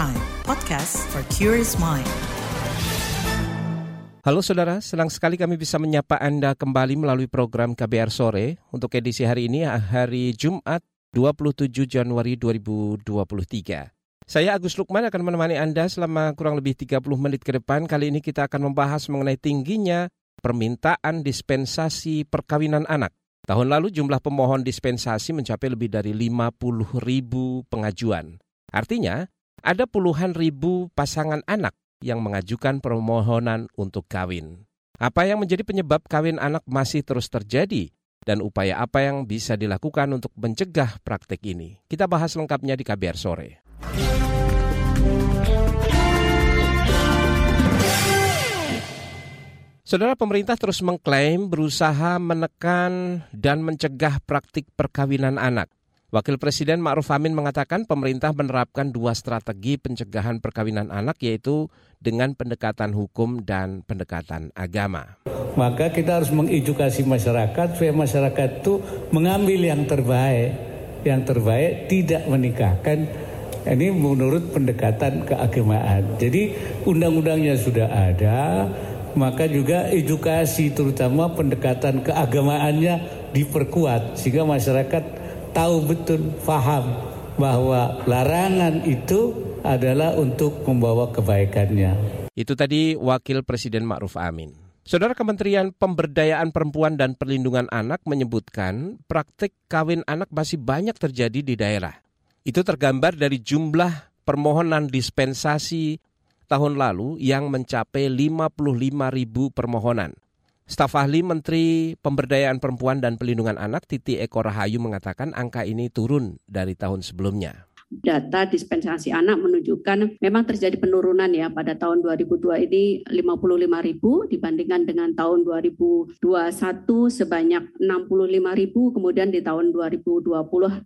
Prime, podcast for curious mind. Halo saudara, senang sekali kami bisa menyapa Anda kembali melalui program KBR Sore untuk edisi hari ini hari Jumat 27 Januari 2023. Saya Agus Lukman akan menemani Anda selama kurang lebih 30 menit ke depan. Kali ini kita akan membahas mengenai tingginya permintaan dispensasi perkawinan anak. Tahun lalu jumlah pemohon dispensasi mencapai lebih dari 50 ribu pengajuan. Artinya, ada puluhan ribu pasangan anak yang mengajukan permohonan untuk kawin. Apa yang menjadi penyebab kawin anak masih terus terjadi dan upaya apa yang bisa dilakukan untuk mencegah praktik ini? Kita bahas lengkapnya di KBR sore. Saudara pemerintah terus mengklaim berusaha menekan dan mencegah praktik perkawinan anak. Wakil Presiden Ma'ruf Amin mengatakan pemerintah menerapkan dua strategi pencegahan perkawinan anak yaitu dengan pendekatan hukum dan pendekatan agama. Maka kita harus mengedukasi masyarakat supaya masyarakat itu mengambil yang terbaik. Yang terbaik tidak menikahkan ini menurut pendekatan keagamaan. Jadi undang-undangnya sudah ada, maka juga edukasi terutama pendekatan keagamaannya diperkuat sehingga masyarakat tahu betul, faham bahwa larangan itu adalah untuk membawa kebaikannya. Itu tadi Wakil Presiden Ma'ruf Amin. Saudara Kementerian Pemberdayaan Perempuan dan Perlindungan Anak menyebutkan praktik kawin anak masih banyak terjadi di daerah. Itu tergambar dari jumlah permohonan dispensasi tahun lalu yang mencapai 55 ribu permohonan. Staf ahli Menteri Pemberdayaan Perempuan dan Pelindungan Anak Titi Eko Rahayu mengatakan angka ini turun dari tahun sebelumnya data dispensasi anak menunjukkan memang terjadi penurunan ya pada tahun 2002 ini 55 ribu dibandingkan dengan tahun 2021 sebanyak 65 ribu kemudian di tahun 2020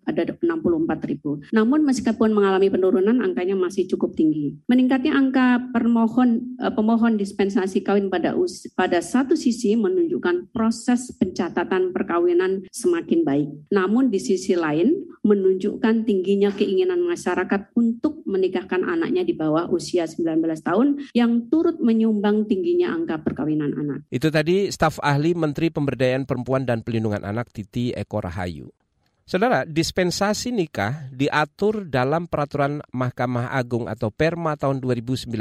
ada 64 ribu. Namun meskipun mengalami penurunan angkanya masih cukup tinggi. Meningkatnya angka permohon eh, pemohon dispensasi kawin pada us, pada satu sisi menunjukkan proses pencatatan perkawinan semakin baik. Namun di sisi lain menunjukkan tingginya keinginan keinginan masyarakat untuk menikahkan anaknya di bawah usia 19 tahun yang turut menyumbang tingginya angka perkawinan anak. Itu tadi staf ahli Menteri Pemberdayaan Perempuan dan Pelindungan Anak Titi Eko Rahayu. Saudara, dispensasi nikah diatur dalam peraturan Mahkamah Agung atau Perma tahun 2019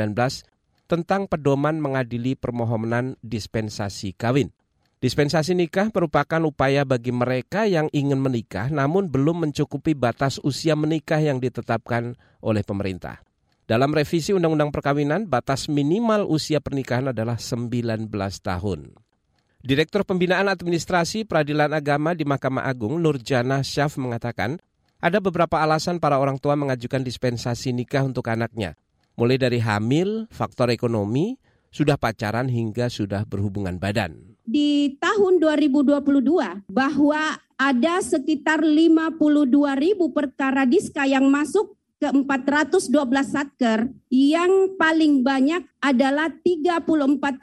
tentang pedoman mengadili permohonan dispensasi kawin. Dispensasi nikah merupakan upaya bagi mereka yang ingin menikah namun belum mencukupi batas usia menikah yang ditetapkan oleh pemerintah. Dalam revisi Undang-Undang Perkawinan, batas minimal usia pernikahan adalah 19 tahun. Direktur Pembinaan Administrasi Peradilan Agama di Mahkamah Agung, Nurjana Syaf mengatakan, ada beberapa alasan para orang tua mengajukan dispensasi nikah untuk anaknya. Mulai dari hamil, faktor ekonomi, sudah pacaran hingga sudah berhubungan badan di tahun 2022 bahwa ada sekitar 52 ribu perkara diska yang masuk ke 412 satker yang paling banyak adalah 34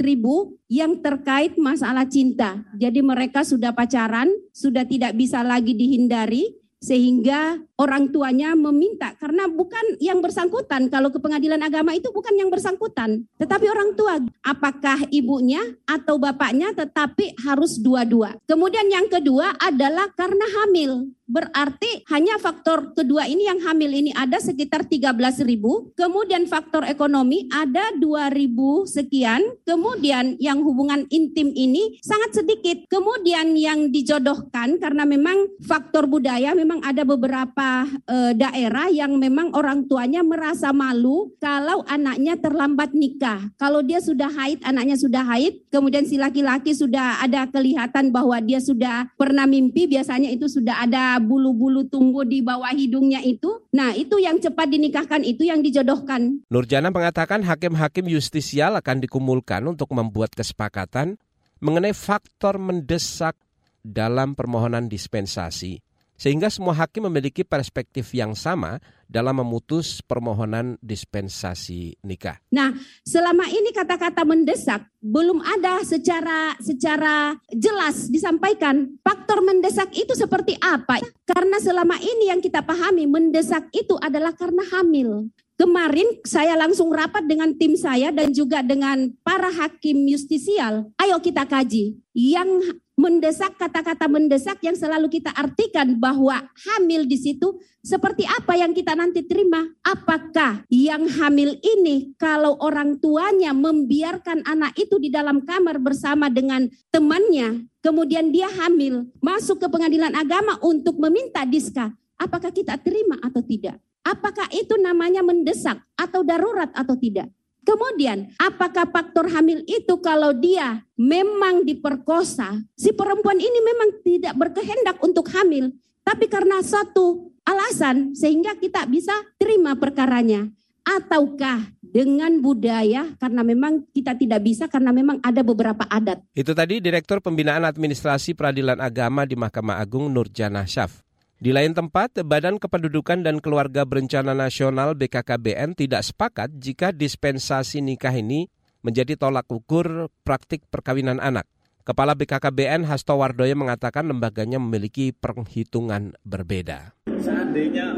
ribu yang terkait masalah cinta. Jadi mereka sudah pacaran, sudah tidak bisa lagi dihindari, sehingga orang tuanya meminta karena bukan yang bersangkutan. Kalau ke pengadilan agama itu bukan yang bersangkutan tetapi orang tua. Apakah ibunya atau bapaknya tetapi harus dua-dua. Kemudian yang kedua adalah karena hamil berarti hanya faktor kedua ini yang hamil ini ada sekitar 13 ribu kemudian faktor ekonomi ada 2 ribu sekian kemudian yang hubungan intim ini sangat sedikit kemudian yang dijodohkan karena memang faktor budaya memang ada beberapa e, daerah yang memang orang tuanya merasa malu kalau anaknya terlambat nikah. Kalau dia sudah haid, anaknya sudah haid, kemudian si laki-laki sudah ada kelihatan bahwa dia sudah pernah mimpi, biasanya itu sudah ada bulu-bulu tumbuh di bawah hidungnya itu. Nah, itu yang cepat dinikahkan itu yang dijodohkan. Nurjana mengatakan hakim-hakim justisial akan dikumulkan untuk membuat kesepakatan mengenai faktor mendesak dalam permohonan dispensasi sehingga semua hakim memiliki perspektif yang sama dalam memutus permohonan dispensasi nikah. Nah, selama ini kata-kata mendesak belum ada secara secara jelas disampaikan faktor mendesak itu seperti apa. Karena selama ini yang kita pahami mendesak itu adalah karena hamil. Kemarin saya langsung rapat dengan tim saya dan juga dengan para hakim justisial. Ayo kita kaji. Yang mendesak kata-kata mendesak yang selalu kita artikan bahwa hamil di situ seperti apa yang kita nanti terima? Apakah yang hamil ini kalau orang tuanya membiarkan anak itu di dalam kamar bersama dengan temannya, kemudian dia hamil, masuk ke pengadilan agama untuk meminta diska, apakah kita terima atau tidak? Apakah itu namanya mendesak atau darurat atau tidak? Kemudian, apakah faktor hamil itu kalau dia memang diperkosa, si perempuan ini memang tidak berkehendak untuk hamil, tapi karena satu alasan sehingga kita bisa terima perkaranya. Ataukah dengan budaya karena memang kita tidak bisa karena memang ada beberapa adat. Itu tadi Direktur Pembinaan Administrasi Peradilan Agama di Mahkamah Agung Nurjana Syaf. Di lain tempat, Badan Kependudukan dan Keluarga Berencana Nasional BKKBN tidak sepakat jika dispensasi nikah ini menjadi tolak ukur praktik perkawinan anak. Kepala BKKBN Hasto Wardoyo mengatakan lembaganya memiliki perhitungan berbeda. Seandainya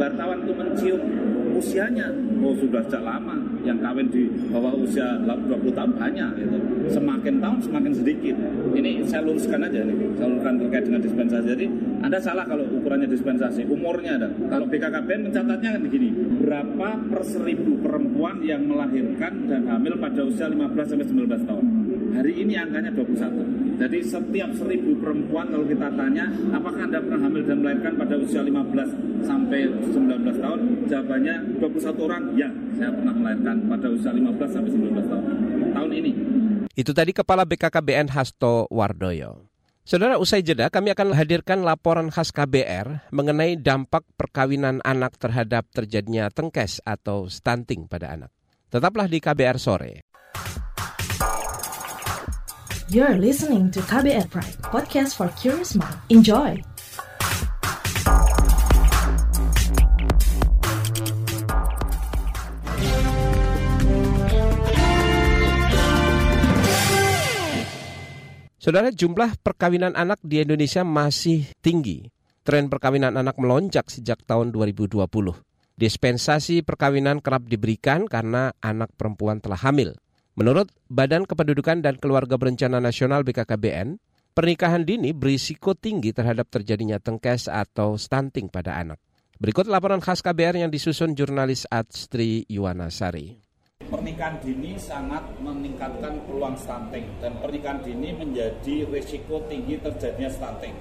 wartawan itu mencium usianya. Oh sudah sejak lama yang kawin di bawah usia 20 tahun banyak gitu. Semakin tahun semakin sedikit. Ini saya luruskan aja nih saya luruskan terkait dengan dispensasi. Jadi anda salah kalau ukurannya dispensasi. Umurnya ada. Kalau BKKBN mencatatnya kan begini. Berapa per seribu perempuan yang melahirkan dan hamil pada usia 15 sampai 19 tahun hari ini angkanya 21 jadi setiap seribu perempuan kalau kita tanya apakah anda pernah hamil dan melahirkan pada usia 15 sampai 19 tahun jawabannya 21 orang, ya saya pernah melahirkan pada usia 15 sampai 19 tahun. Tahun ini. Itu tadi Kepala BKKBN Hasto Wardoyo. Saudara, usai jeda kami akan hadirkan laporan khas KBR mengenai dampak perkawinan anak terhadap terjadinya tengkes atau stunting pada anak. Tetaplah di KBR sore. You're listening to KBR Pride, podcast for curious mind. Enjoy. Saudara, jumlah perkawinan anak di Indonesia masih tinggi. Tren perkawinan anak melonjak sejak tahun 2020. Dispensasi perkawinan kerap diberikan karena anak perempuan telah hamil. Menurut Badan Kependudukan dan Keluarga Berencana Nasional BKKBN, pernikahan dini berisiko tinggi terhadap terjadinya tengkes atau stunting pada anak. Berikut laporan khas KBR yang disusun jurnalis Adstri Yuwanasari pernikahan dini sangat meningkatkan peluang stunting dan pernikahan dini menjadi risiko tinggi terjadinya stunting.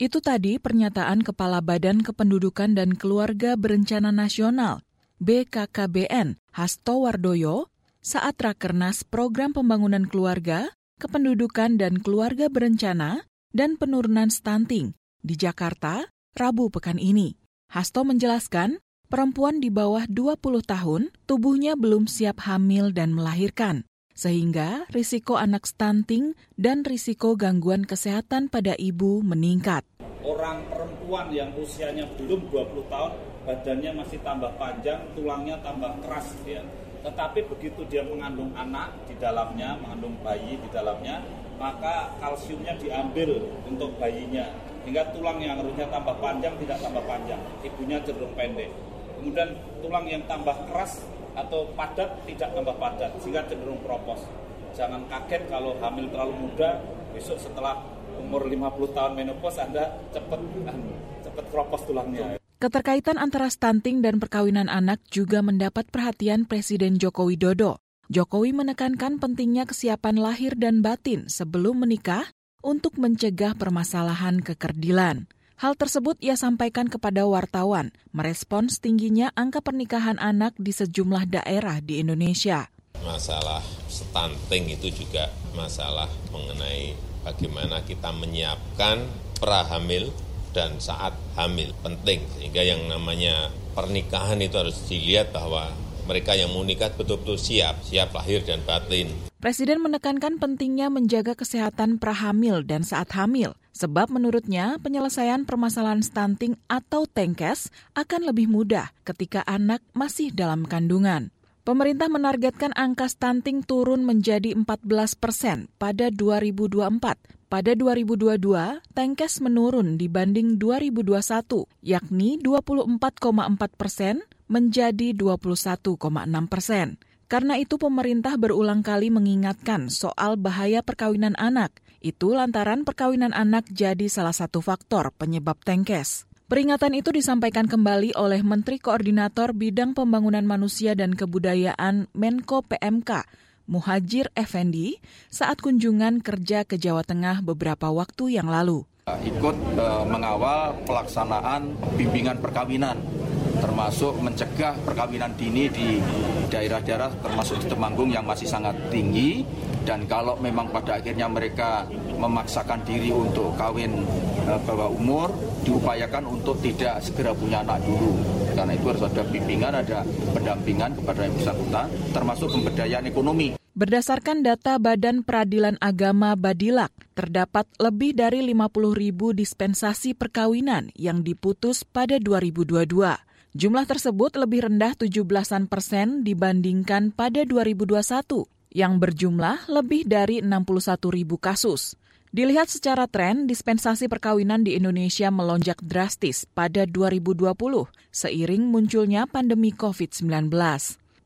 Itu tadi pernyataan Kepala Badan Kependudukan dan Keluarga Berencana Nasional BKKBN Hasto Wardoyo saat Rakernas Program Pembangunan Keluarga, Kependudukan dan Keluarga Berencana dan Penurunan Stunting di Jakarta Rabu pekan ini. Hasto menjelaskan perempuan di bawah 20 tahun tubuhnya belum siap hamil dan melahirkan, sehingga risiko anak stunting dan risiko gangguan kesehatan pada ibu meningkat. Orang perempuan yang usianya belum 20 tahun, badannya masih tambah panjang, tulangnya tambah keras ya. Tetapi begitu dia mengandung anak di dalamnya, mengandung bayi di dalamnya, maka kalsiumnya diambil untuk bayinya. Hingga tulang yang harusnya tambah panjang tidak tambah panjang, ibunya cenderung pendek kemudian tulang yang tambah keras atau padat tidak tambah padat sehingga cenderung kropos. Jangan kaget kalau hamil terlalu muda, besok setelah umur 50 tahun menopause Anda cepat anu, cepat kropos tulangnya. Keterkaitan antara stunting dan perkawinan anak juga mendapat perhatian Presiden Joko Widodo. Jokowi menekankan pentingnya kesiapan lahir dan batin sebelum menikah untuk mencegah permasalahan kekerdilan. Hal tersebut ia sampaikan kepada wartawan, merespons tingginya angka pernikahan anak di sejumlah daerah di Indonesia. Masalah stunting itu juga masalah mengenai bagaimana kita menyiapkan prahamil dan saat hamil penting sehingga yang namanya pernikahan itu harus dilihat bahwa mereka yang mau nikah betul-betul siap, siap lahir dan batin. Presiden menekankan pentingnya menjaga kesehatan prahamil dan saat hamil, sebab menurutnya penyelesaian permasalahan stunting atau tengkes akan lebih mudah ketika anak masih dalam kandungan. Pemerintah menargetkan angka stunting turun menjadi 14 persen pada 2024. Pada 2022, Tenkes menurun dibanding 2021, yakni 24,4 persen menjadi 21,6 persen. Karena itu pemerintah berulang kali mengingatkan soal bahaya perkawinan anak. Itu lantaran perkawinan anak jadi salah satu faktor penyebab Tenkes. Peringatan itu disampaikan kembali oleh Menteri Koordinator Bidang Pembangunan Manusia dan Kebudayaan Menko PMK, Muhajir Effendi, saat kunjungan kerja ke Jawa Tengah beberapa waktu yang lalu. Ikut uh, mengawal pelaksanaan bimbingan perkawinan termasuk mencegah perkawinan dini di daerah-daerah termasuk di Temanggung yang masih sangat tinggi dan kalau memang pada akhirnya mereka memaksakan diri untuk kawin e, bawah umur diupayakan untuk tidak segera punya anak dulu karena itu harus ada bimbingan ada pendampingan kepada yang bersangkutan termasuk pemberdayaan ekonomi Berdasarkan data Badan Peradilan Agama Badilak, terdapat lebih dari 50 ribu dispensasi perkawinan yang diputus pada 2022. Jumlah tersebut lebih rendah 17-an persen dibandingkan pada 2021 yang berjumlah lebih dari 61 ribu kasus. Dilihat secara tren, dispensasi perkawinan di Indonesia melonjak drastis pada 2020 seiring munculnya pandemi COVID-19.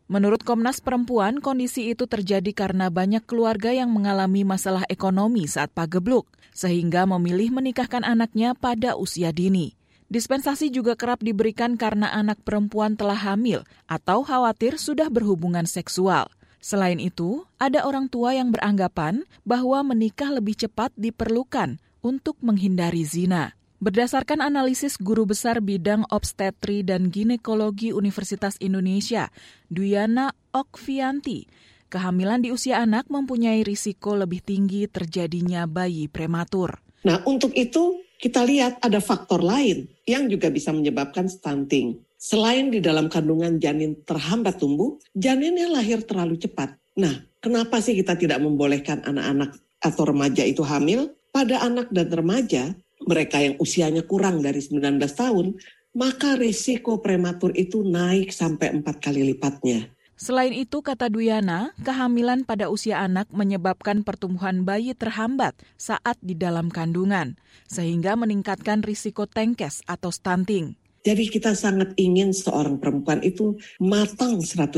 Menurut Komnas Perempuan, kondisi itu terjadi karena banyak keluarga yang mengalami masalah ekonomi saat pagebluk, sehingga memilih menikahkan anaknya pada usia dini. Dispensasi juga kerap diberikan karena anak perempuan telah hamil atau khawatir sudah berhubungan seksual. Selain itu, ada orang tua yang beranggapan bahwa menikah lebih cepat diperlukan untuk menghindari zina. Berdasarkan analisis guru besar bidang obstetri dan ginekologi Universitas Indonesia, Duyana Okvianti, kehamilan di usia anak mempunyai risiko lebih tinggi terjadinya bayi prematur. Nah, untuk itu kita lihat ada faktor lain yang juga bisa menyebabkan stunting. Selain di dalam kandungan janin terhambat tumbuh, janinnya lahir terlalu cepat. Nah, kenapa sih kita tidak membolehkan anak-anak atau remaja itu hamil? Pada anak dan remaja, mereka yang usianya kurang dari 19 tahun, maka risiko prematur itu naik sampai empat kali lipatnya. Selain itu, kata Duyana, kehamilan pada usia anak menyebabkan pertumbuhan bayi terhambat saat di dalam kandungan, sehingga meningkatkan risiko tengkes atau stunting. Jadi kita sangat ingin seorang perempuan itu matang 100%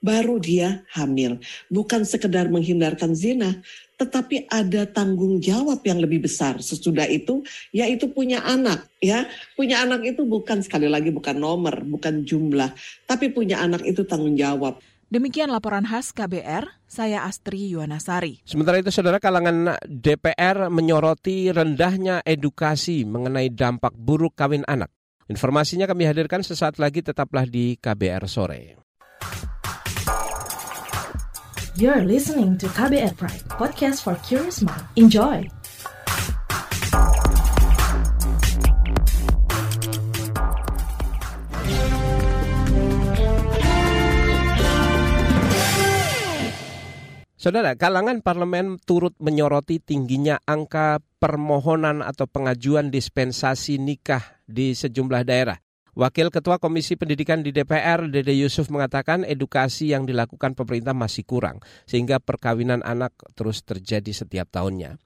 baru dia hamil. Bukan sekedar menghindarkan zina, tetapi ada tanggung jawab yang lebih besar sesudah itu yaitu punya anak ya punya anak itu bukan sekali lagi bukan nomor bukan jumlah tapi punya anak itu tanggung jawab Demikian laporan khas KBR, saya Astri Yuwanasari. Sementara itu, saudara kalangan DPR menyoroti rendahnya edukasi mengenai dampak buruk kawin anak. Informasinya kami hadirkan sesaat lagi, tetaplah di KBR Sore. You're listening to KBR Pride, podcast for curious mind. Enjoy! Saudara, kalangan parlemen turut menyoroti tingginya angka permohonan atau pengajuan dispensasi nikah di sejumlah daerah. Wakil Ketua Komisi Pendidikan di DPR, Dede Yusuf mengatakan edukasi yang dilakukan pemerintah masih kurang, sehingga perkawinan anak terus terjadi setiap tahunnya.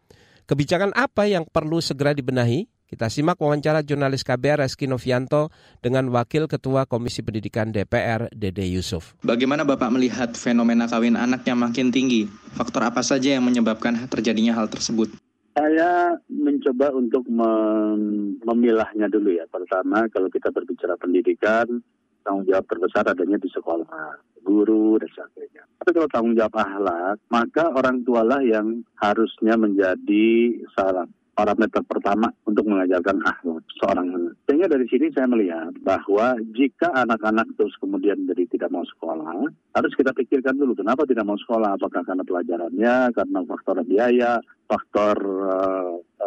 Kebijakan apa yang perlu segera dibenahi? Kita simak wawancara jurnalis KBR Reski Novianto dengan Wakil Ketua Komisi Pendidikan DPR, Dede Yusuf. Bagaimana Bapak melihat fenomena kawin anak yang makin tinggi? Faktor apa saja yang menyebabkan terjadinya hal tersebut? Saya mencoba untuk mem memilahnya dulu ya. Pertama, kalau kita berbicara pendidikan, tanggung jawab terbesar adanya di sekolah, guru, dan sebagainya. Tapi kalau tanggung jawab ahlak, maka orang tualah yang harusnya menjadi salah parameter pertama untuk mengajarkan akhlak seorang anak. Sehingga dari sini saya melihat bahwa jika anak-anak terus kemudian jadi tidak mau sekolah, harus kita pikirkan dulu kenapa tidak mau sekolah. Apakah karena pelajarannya, karena faktor biaya, faktor uh,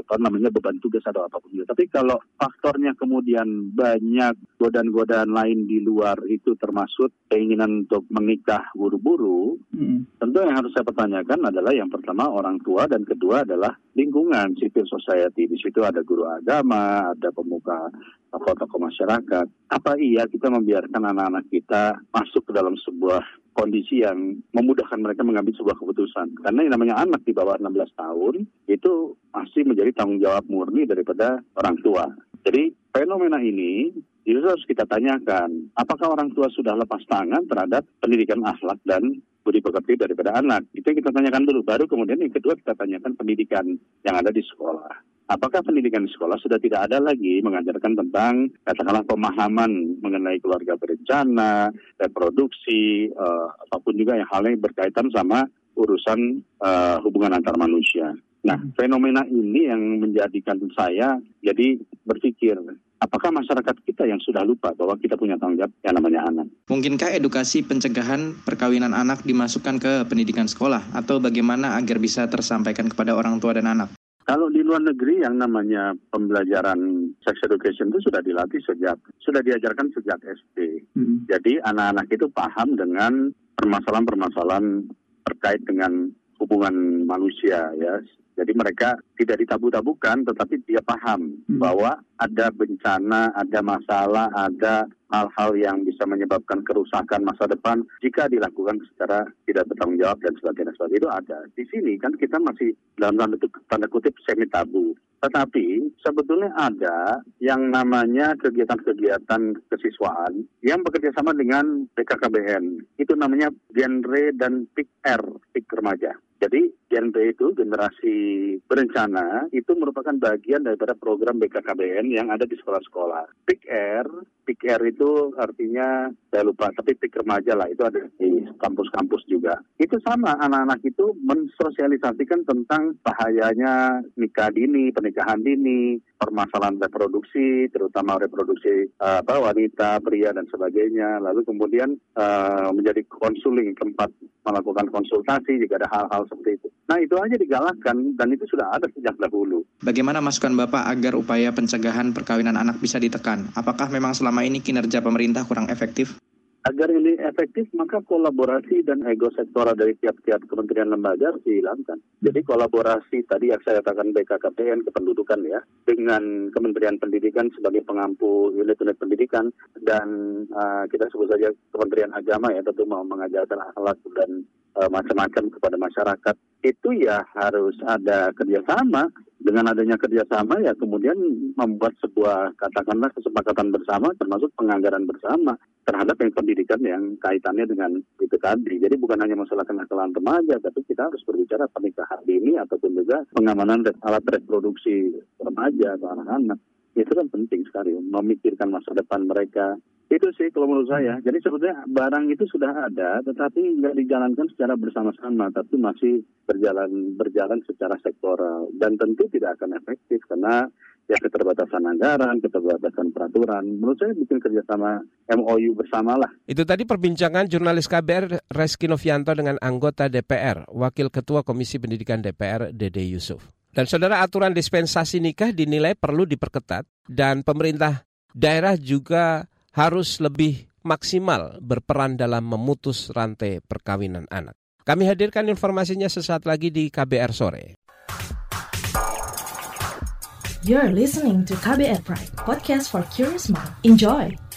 apa namanya beban tugas atau apa pun juga. Tapi kalau faktornya kemudian banyak godaan-godaan lain di luar itu termasuk keinginan untuk menikah buru-buru, hmm. tentu yang harus saya pertanyakan adalah yang pertama orang tua dan kedua adalah lingkungan civil society. Di situ ada guru agama, ada pemuka tokoh-tokoh masyarakat. Apa iya kita membiarkan anak-anak kita masuk ke dalam sebuah kondisi yang memudahkan mereka mengambil sebuah keputusan. Karena yang namanya anak di bawah 16 tahun itu masih menjadi tanggung jawab murni daripada orang tua. Jadi fenomena ini itu harus kita tanyakan, apakah orang tua sudah lepas tangan terhadap pendidikan akhlak dan budi pekerti daripada anak? Itu yang kita tanyakan dulu. Baru kemudian yang kedua kita tanyakan pendidikan yang ada di sekolah apakah pendidikan di sekolah sudah tidak ada lagi mengajarkan tentang katakanlah pemahaman mengenai keluarga berencana, reproduksi, uh, apa pun juga yang hal yang berkaitan sama urusan uh, hubungan antar manusia. Nah, fenomena ini yang menjadikan saya jadi berpikir, apakah masyarakat kita yang sudah lupa bahwa kita punya tanggung jawab yang namanya anak? Mungkinkah edukasi pencegahan perkawinan anak dimasukkan ke pendidikan sekolah atau bagaimana agar bisa tersampaikan kepada orang tua dan anak? Kalau di luar negeri yang namanya pembelajaran sex education itu sudah dilatih sejak, sudah diajarkan sejak SD. Hmm. Jadi anak-anak itu paham dengan permasalahan-permasalahan terkait dengan hubungan manusia ya. Jadi mereka tidak ditabu-tabukan, tetapi dia paham hmm. bahwa ada bencana, ada masalah, ada hal-hal yang bisa menyebabkan kerusakan masa depan jika dilakukan secara tidak bertanggung jawab dan sebagainya. Sebagainya itu ada. Di sini kan kita masih dalam tanda, tanda kutip semi tabu. Tetapi sebetulnya ada yang namanya kegiatan-kegiatan kesiswaan yang bekerja sama dengan BKKBN. Itu namanya genre dan PIK R, PIK remaja. Jadi Gen itu generasi berencana itu merupakan bagian daripada program BKKBN yang ada di sekolah-sekolah. PIK R, PIK R itu artinya saya lupa, tapi PIK remaja lah itu ada di kampus-kampus juga. Itu sama anak-anak itu mensosialisasikan tentang bahayanya nikah dini, pernikahan dini, permasalahan reproduksi, terutama reproduksi apa wanita, pria dan sebagainya. Lalu kemudian uh, menjadi konsuling tempat melakukan konsultasi jika ada hal-hal seperti itu. Nah itu aja digalakkan dan itu sudah ada sejak dahulu. Bagaimana masukan Bapak agar upaya pencegahan perkawinan anak bisa ditekan? Apakah memang selama ini kinerja pemerintah kurang efektif? Agar ini efektif, maka kolaborasi dan ego sektoral dari tiap-tiap kementerian lembaga harus dihilangkan. Jadi kolaborasi tadi yang saya katakan BKKPN kependudukan ya, dengan Kementerian Pendidikan sebagai pengampu unit-unit pendidikan dan uh, kita sebut saja Kementerian Agama ya tentu mau mengajarkan akhlak dan uh, macam-macam kepada masyarakat itu ya harus ada kerjasama dengan adanya kerjasama ya kemudian membuat sebuah katakanlah kesepakatan bersama termasuk penganggaran bersama terhadap yang pendidikan yang kaitannya dengan itu tadi. Jadi bukan hanya masalah kenakalan remaja, tapi kita harus berbicara pernikahan dini ataupun juga pengamanan alat reproduksi remaja atau anak-anak. Itu kan penting sekali memikirkan masa depan mereka, itu sih kalau menurut saya. Jadi sebetulnya barang itu sudah ada, tetapi nggak dijalankan secara bersama-sama, tapi masih berjalan berjalan secara sektoral dan tentu tidak akan efektif karena ya keterbatasan anggaran, keterbatasan peraturan. Menurut saya bikin kerjasama MOU bersama lah. Itu tadi perbincangan jurnalis KBR Reski Novianto dengan anggota DPR, Wakil Ketua Komisi Pendidikan DPR Dede Yusuf. Dan saudara aturan dispensasi nikah dinilai perlu diperketat dan pemerintah daerah juga harus lebih maksimal berperan dalam memutus rantai perkawinan anak. Kami hadirkan informasinya sesaat lagi di KBR sore. You're listening to KBR Pride, podcast for curious mind. Enjoy.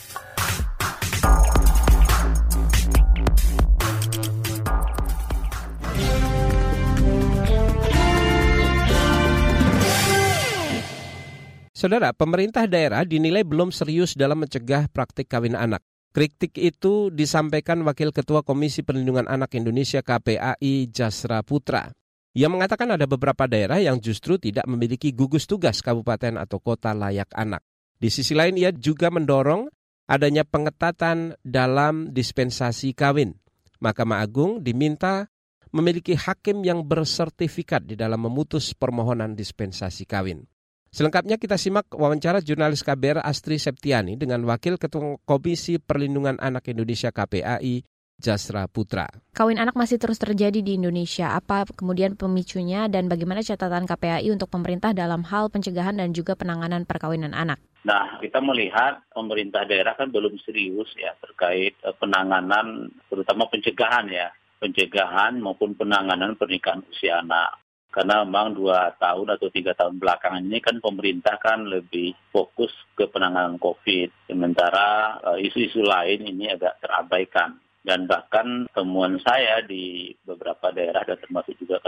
Saudara, pemerintah daerah dinilai belum serius dalam mencegah praktik kawin anak. Kritik itu disampaikan Wakil Ketua Komisi Perlindungan Anak Indonesia KPAI Jasra Putra. Ia mengatakan ada beberapa daerah yang justru tidak memiliki gugus tugas kabupaten atau kota layak anak. Di sisi lain ia juga mendorong adanya pengetatan dalam dispensasi kawin. Mahkamah Agung diminta memiliki hakim yang bersertifikat di dalam memutus permohonan dispensasi kawin. Selengkapnya kita simak wawancara jurnalis KBR Astri Septiani dengan Wakil Ketua Komisi Perlindungan Anak Indonesia KPAI, Jasra Putra. Kawin anak masih terus terjadi di Indonesia. Apa kemudian pemicunya dan bagaimana catatan KPAI untuk pemerintah dalam hal pencegahan dan juga penanganan perkawinan anak? Nah, kita melihat pemerintah daerah kan belum serius ya terkait eh, penanganan, terutama pencegahan ya, pencegahan maupun penanganan pernikahan usia anak. Karena memang dua tahun atau tiga tahun belakangan ini kan pemerintah kan lebih fokus ke penanganan COVID. Sementara eh, isu-isu lain ini agak terabaikan. Dan bahkan temuan saya di beberapa daerah dan termasuk juga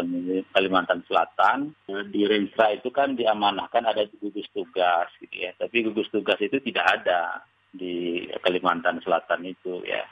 Kalimantan Selatan di Renstra itu kan diamanahkan ada gugus tugas gitu ya. Tapi gugus tugas itu tidak ada di Kalimantan Selatan itu ya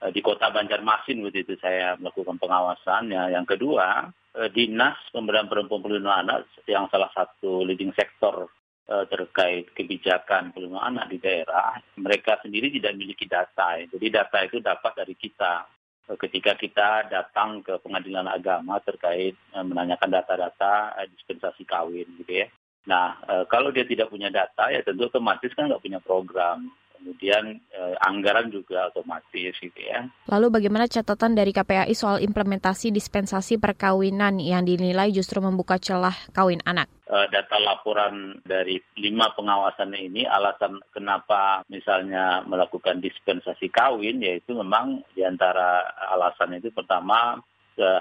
di kota Banjarmasin waktu itu saya melakukan pengawasan ya yang kedua dinas pemberdayaan perempuan perlindungan anak yang salah satu leading sektor Eh, terkait kebijakan perlindungan anak di daerah, mereka sendiri tidak memiliki data. Jadi data itu dapat dari kita eh, ketika kita datang ke pengadilan agama terkait eh, menanyakan data-data dispensasi kawin gitu ya. Nah, kalau dia tidak punya data ya tentu otomatis kan nggak punya program kemudian eh, anggaran juga otomatis gitu ya. Lalu bagaimana catatan dari KPAI soal implementasi dispensasi perkawinan yang dinilai justru membuka celah kawin anak? Eh, data laporan dari lima pengawasan ini alasan kenapa misalnya melakukan dispensasi kawin yaitu memang di antara alasan itu pertama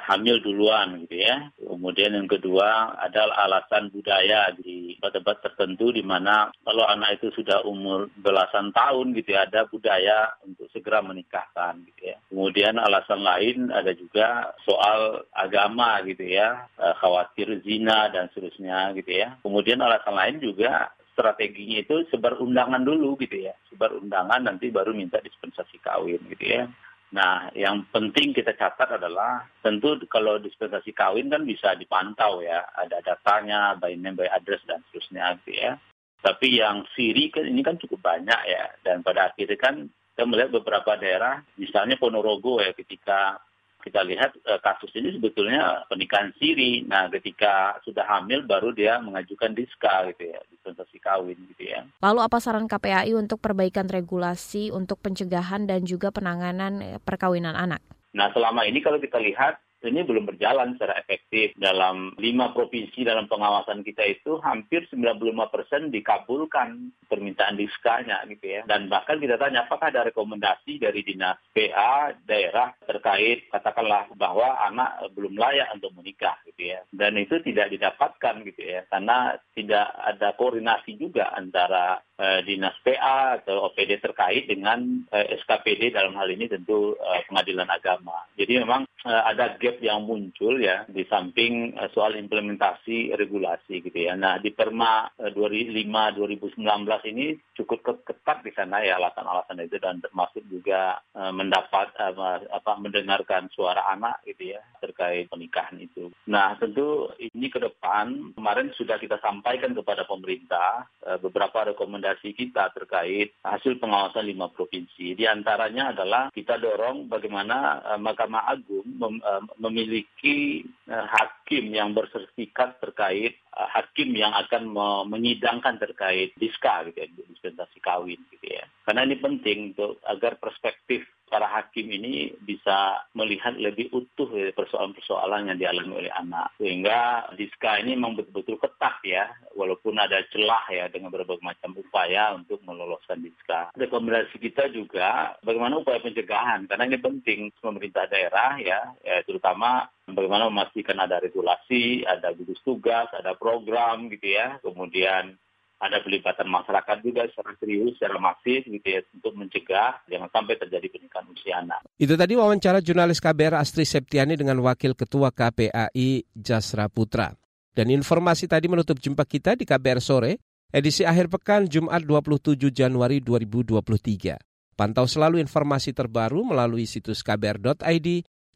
hamil duluan gitu ya. Kemudian yang kedua adalah alasan budaya di tempat-tempat tertentu di mana kalau anak itu sudah umur belasan tahun gitu ya ada budaya untuk segera menikahkan gitu ya. Kemudian alasan lain ada juga soal agama gitu ya, eh, khawatir zina dan seterusnya gitu ya. Kemudian alasan lain juga strateginya itu sebar undangan dulu gitu ya, sebar undangan nanti baru minta dispensasi kawin gitu ya. Nah, yang penting kita catat adalah tentu kalau dispensasi kawin kan bisa dipantau ya, ada datanya, by name, by address dan seterusnya gitu ya. Tapi yang siri kan ini kan cukup banyak ya, dan pada akhirnya kan kita melihat beberapa daerah, misalnya Ponorogo ya, ketika kita lihat uh, kasus ini sebetulnya pernikahan siri. Nah, ketika sudah hamil baru dia mengajukan diska gitu ya, dispensasi kawin gitu ya. Lalu apa saran KPAI untuk perbaikan regulasi untuk pencegahan dan juga penanganan eh, perkawinan anak? Nah, selama ini kalau kita lihat ini belum berjalan secara efektif. Dalam lima provinsi dalam pengawasan kita itu hampir 95 persen dikabulkan permintaan diskanya gitu ya. Dan bahkan kita tanya apakah ada rekomendasi dari dinas PA daerah terkait katakanlah bahwa anak belum layak untuk menikah gitu ya. Dan itu tidak didapatkan gitu ya. Karena tidak ada koordinasi juga antara eh, dinas PA atau OPD terkait dengan eh, SKPD dalam hal ini tentu eh, pengadilan agama. Jadi memang eh, ada gap yang muncul ya di samping eh, soal implementasi regulasi gitu ya. Nah di Perma eh, 2005 2019 ini cukup ketat di sana ya alasan-alasan itu dan termasuk juga eh, mendapat eh, apa mendengarkan suara anak gitu ya terkait pernikahan itu. Nah tentu ini ke depan kemarin sudah kita sampaikan kepada pemerintah eh, beberapa rekomendasi rekomendasi kita terkait hasil pengawasan lima provinsi. Di antaranya adalah kita dorong bagaimana uh, Mahkamah Agung uh, memiliki uh, hakim yang bersertifikat terkait uh, hakim yang akan me menyidangkan terkait diska gitu ya, dispensasi kawin gitu ya. Karena ini penting untuk agar perspektif para hakim ini bisa melihat lebih utuh ya persoalan-persoalan yang dialami oleh anak. Sehingga Diska ini memang betul-betul ketat ya, walaupun ada celah ya dengan berbagai macam upaya untuk meloloskan Diska. Rekomendasi kita juga bagaimana upaya pencegahan, karena ini penting pemerintah daerah ya, ya terutama bagaimana memastikan ada regulasi, ada gugus tugas, ada program gitu ya, kemudian ada pelibatan masyarakat juga secara serius, secara masif gitu ya untuk mencegah jangan sampai terjadi pernikahan usia anak. Itu tadi wawancara jurnalis KBR Astri Septiani dengan Wakil Ketua KPAI Jasra Putra. Dan informasi tadi menutup jumpa kita di KBR Sore, edisi akhir pekan Jumat 27 Januari 2023. Pantau selalu informasi terbaru melalui situs kbr.id,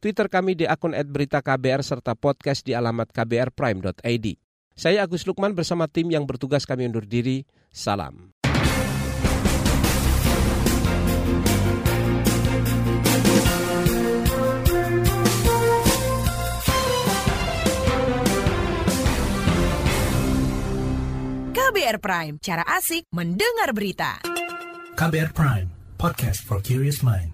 Twitter kami di akun @beritaKBR serta podcast di alamat kbrprime.id. Saya Agus Lukman bersama tim yang bertugas kami undur diri. Salam. KBR Prime, cara asik mendengar berita. KBR Prime, podcast for curious mind.